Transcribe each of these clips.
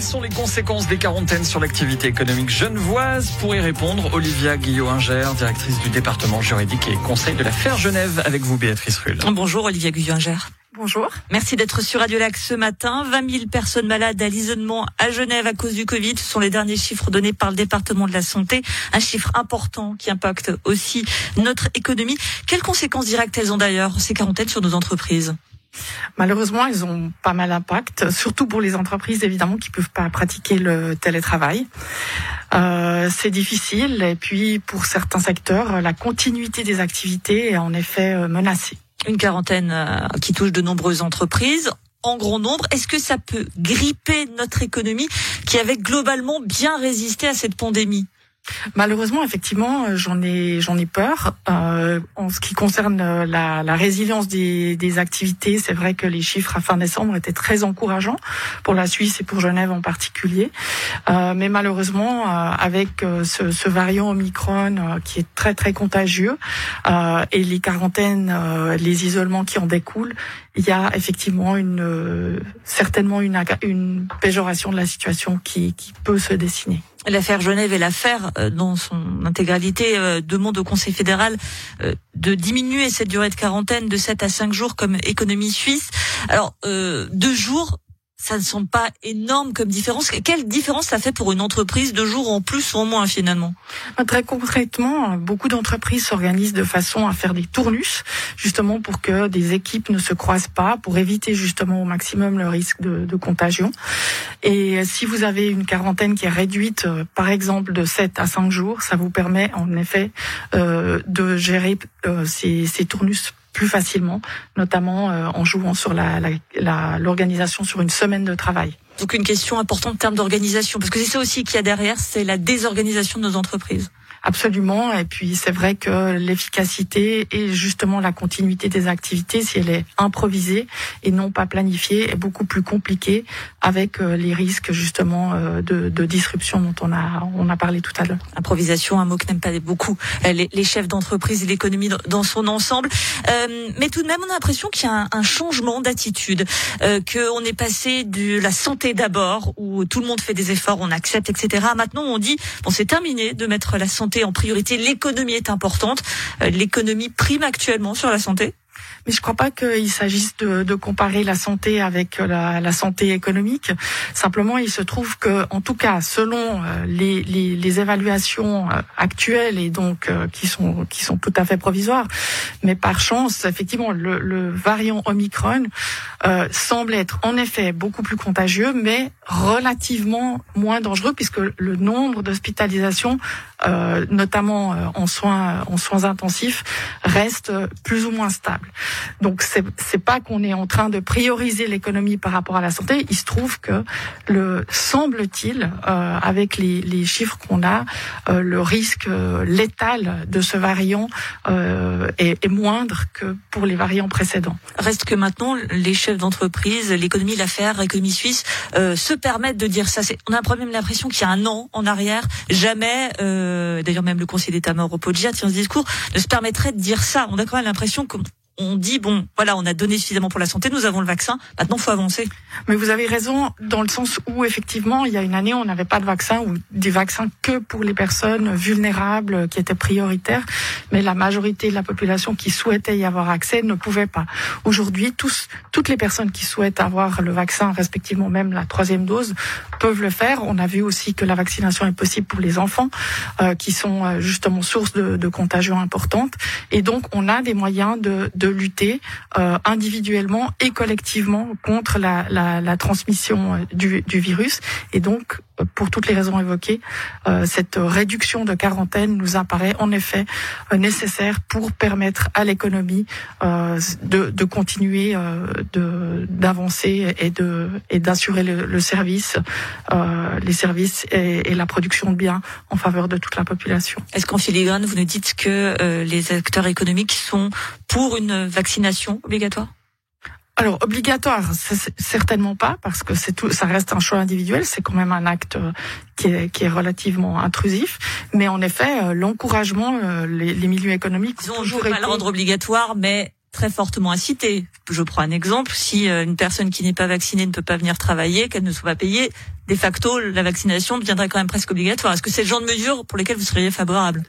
Quelles sont les conséquences des quarantaines sur l'activité économique genevoise Pour y répondre, Olivia Guillot-Inger, directrice du département juridique et conseil de la Faire Genève, avec vous, Béatrice Rull. Bonjour, Olivia Guillot-Inger. Bonjour. Merci d'être sur Radio Lac ce matin. 20 000 personnes malades à l'isolement à Genève à cause du Covid. Ce sont les derniers chiffres donnés par le département de la santé. Un chiffre important qui impacte aussi notre économie. Quelles conséquences directes elles ont d'ailleurs, ces quarantaines, sur nos entreprises? Malheureusement, ils ont pas mal d'impact, surtout pour les entreprises évidemment qui peuvent pas pratiquer le télétravail. Euh, c'est difficile et puis pour certains secteurs, la continuité des activités est en effet euh, menacée. Une quarantaine euh, qui touche de nombreuses entreprises en grand nombre. Est-ce que ça peut gripper notre économie qui avait globalement bien résisté à cette pandémie? Malheureusement, effectivement, j'en ai j'en ai peur. Euh, en ce qui concerne euh, la, résilience des, activités, c'est vrai que les chiffres à fin décembre étaient très encourageants pour la Suisse et pour Genève en particulier. Euh, mais malheureusement, euh, avec ce, ce, variant Omicron qui est très très contagieux et les quarantaines, les isolements qui en découlent, il y a effectivement une certainement une, une péjoration de la situation qui, qui peut se dessiner. L'affaire Genève et l'affaire euh, dans son intégralité euh, demande au Conseil fédéral euh, de diminuer cette durée de quarantaine de 7 à 5 jours comme économie suisse. Alors, deux jours, ça ne semble pas énorme comme différence. Quelle différence ça fait pour une entreprise de jours en plus ou en moins finalement? Bah, Très concrètement, beaucoup d'entreprises s'organisent de façon à faire des tournus, justement pour que des équipes ne se croisent pas, pour éviter justement au maximum le risque de, contagion. Et si vous avez une quarantaine qui est réduite, euh, par exemple de 7 à 5 jours, ça vous permet en effet euh, de gérer euh, ces tournus plus facilement, notamment euh, en jouant sur l'organisation la, sur une semaine de travail. Donc une question importante en termes d'organisation, parce que c'est ça aussi qu'il y a derrière, c'est la désorganisation de nos entreprises. Absolument. Et puis c'est vrai que l'efficacité et justement la continuité des activités, si elle est improvisée et non pas planifiée, est beaucoup plus compliquée avec euh, les risques justement euh, de, de disruption dont on a on a parlé tout à l'heure. Improvisation, un mot que n'aiment pas beaucoup euh, les, les chefs d'entreprise et l'économie dans son ensemble. Euh, mais tout de même, on a l'impression qu'il y a un, un changement d'attitude, euh, qu'on est passé de la santé d'abord, où tout le monde fait des efforts, on accepte, etc. Maintenant, on dit bon, c'est terminé de mettre la santé en priorité. L'économie est importante. Euh, l'économie prime actuellement sur la santé. Mais je crois pas qu'il s'agisse de, de, comparer la santé avec la, la, santé économique. Simplement, il se trouve que, en tout cas, selon euh, les, les, les évaluations euh, actuelles et donc euh, qui sont qui sont tout à fait provisoires, mais par chance, effectivement, le, le variant Omicron euh, semble être en effet beaucoup plus contagieux, mais relativement moins dangereux puisque le nombre d'hospitalisations, euh, notamment en soins en soins intensifs, reste plus ou moins stable. Donc c'est c'est pas qu'on est en train de prioriser l'économie par rapport à la santé. Il se trouve que le semble-t-il, euh, avec les, les chiffres qu'on a, euh, le risque euh, létal de ce variant euh, est, est, moindre que pour les variants précédents. Reste que maintenant les chefs d'entreprise, l'économie, l'affaire, l'économie suisse euh, se permettent de dire ça. On a même l'impression qu'il y a un an en arrière, jamais, d'ailleurs même le Conseil d'État mort au tient ce discours, ne se permettrait de dire ça. On a quand même l'impression que on dit bon, voilà, on a donné suffisamment pour la santé, nous avons le vaccin, maintenant faut avancer. Mais vous avez raison dans le sens où effectivement, il y a une année, on n'avait pas de vaccin ou des vaccins que pour les personnes vulnérables qui étaient prioritaires, mais la majorité de la population qui souhaitait y avoir accès ne pouvait pas. Aujourd'hui, toutes les personnes qui souhaitent avoir le vaccin, respectivement même la troisième dose, peuvent le faire. On a vu aussi que la vaccination est possible pour les enfants, euh, qui sont euh, justement source de, contagion importante, et donc on a des moyens de lutter euh, individuellement et collectivement contre la, transmission euh, du, virus. Et donc, euh, pour toutes les raisons évoquées, cette réduction de quarantaine nous apparaît en effet nécessaire pour permettre à l'économie de, de, continuer de d'avancer et de et d'assurer le, service, les services et, et, la production de biens en faveur de toute la population. Est-ce qu'en filigrane, vous nous dites que les acteurs économiques sont pour une vaccination obligatoire? Alors obligatoire, certainement pas, parce que c'est tout, ça reste un choix individuel. C'est quand même un acte euh, qui est, qui est relativement intrusif. Mais en effet, euh, l'encouragement, euh, les, les, milieux économiques ont toujours pas le rendre obligatoire, mais très fortement incité. Je prends un exemple, si une personne qui n'est pas vaccinée ne peut pas venir travailler, qu'elle ne soit pas payée, de facto, la vaccination deviendrait quand même presque obligatoire. Est-ce que c'est le genre de mesure pour lesquelles vous seriez favorable?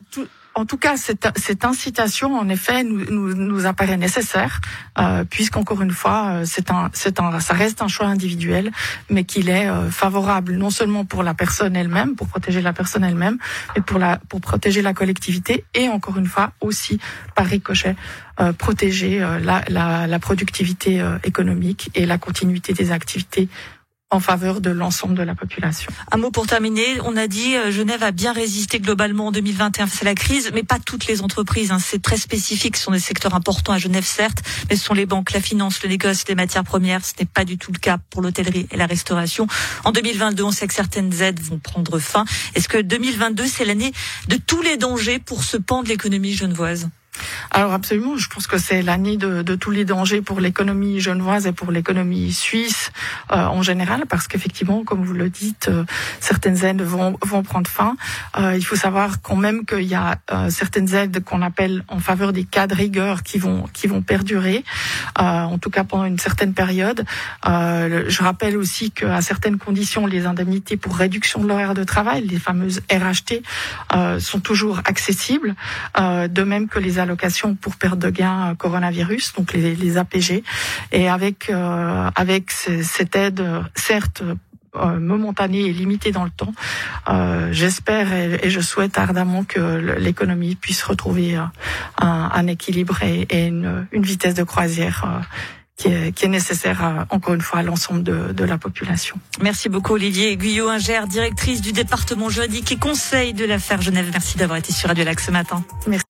En tout cas, cette, cette, incitation, en effet, nous, nous, nous apparaît nécessaire, euh, puisqu'encore une fois, euh, c'est un, c'est un, ça reste un choix individuel, mais qu'il est euh, favorable non seulement pour la personne elle-même, pour protéger la personne elle-même, mais pour la, pour protéger la collectivité et encore une fois aussi par ricochet euh, protéger la, la, la productivité économique et la continuité des activités en faveur de l'ensemble de la population. Un mot pour terminer. On a dit euh, Genève a bien résisté globalement en 2021 face à la crise, mais pas toutes les entreprises. Hein. C'est très spécifique. Ce sont des secteurs importants à Genève, certes, mais ce sont les banques, la finance, le négoce, les matières premières. Ce n'est pas du tout le cas pour l'hôtellerie et la restauration. En 2022, on sait que certaines aides vont prendre fin. Est-ce que 2022, c'est l'année de tous les dangers pour ce pan de l'économie genevoise? Alors absolument, je pense que c'est l'année de, tous les dangers pour l'économie genevoise et pour l'économie suisse euh, en général, parce qu'effectivement, comme vous le dites, euh, certaines aides vont, prendre fin. Euh, il faut savoir quand même qu'il y a certaines aides qu'on appelle en faveur des cas de rigueur qui vont qui vont perdurer, en tout cas pendant une certaine période. je rappelle aussi qu'à certaines conditions, les indemnités pour réduction de l'horaire de travail, les fameuses RHT, sont toujours accessibles, de même que les allocations pour perte de gain euh, coronavirus, donc les, les APG. Et avec euh, avec cette aide, certes euh, momentanée et limitée dans le temps, euh, j'espère et, je souhaite ardemment que l'économie puisse retrouver un, un équilibre et, et une, une, vitesse de croisière qui est, nécessaire, à, encore une fois, à l'ensemble de, de, la population. Merci beaucoup, Olivier Guyot-Inger, directrice du département juridique et conseil de l'affaire Genève. Merci d'avoir été sur Radio Lac ce matin. Merci.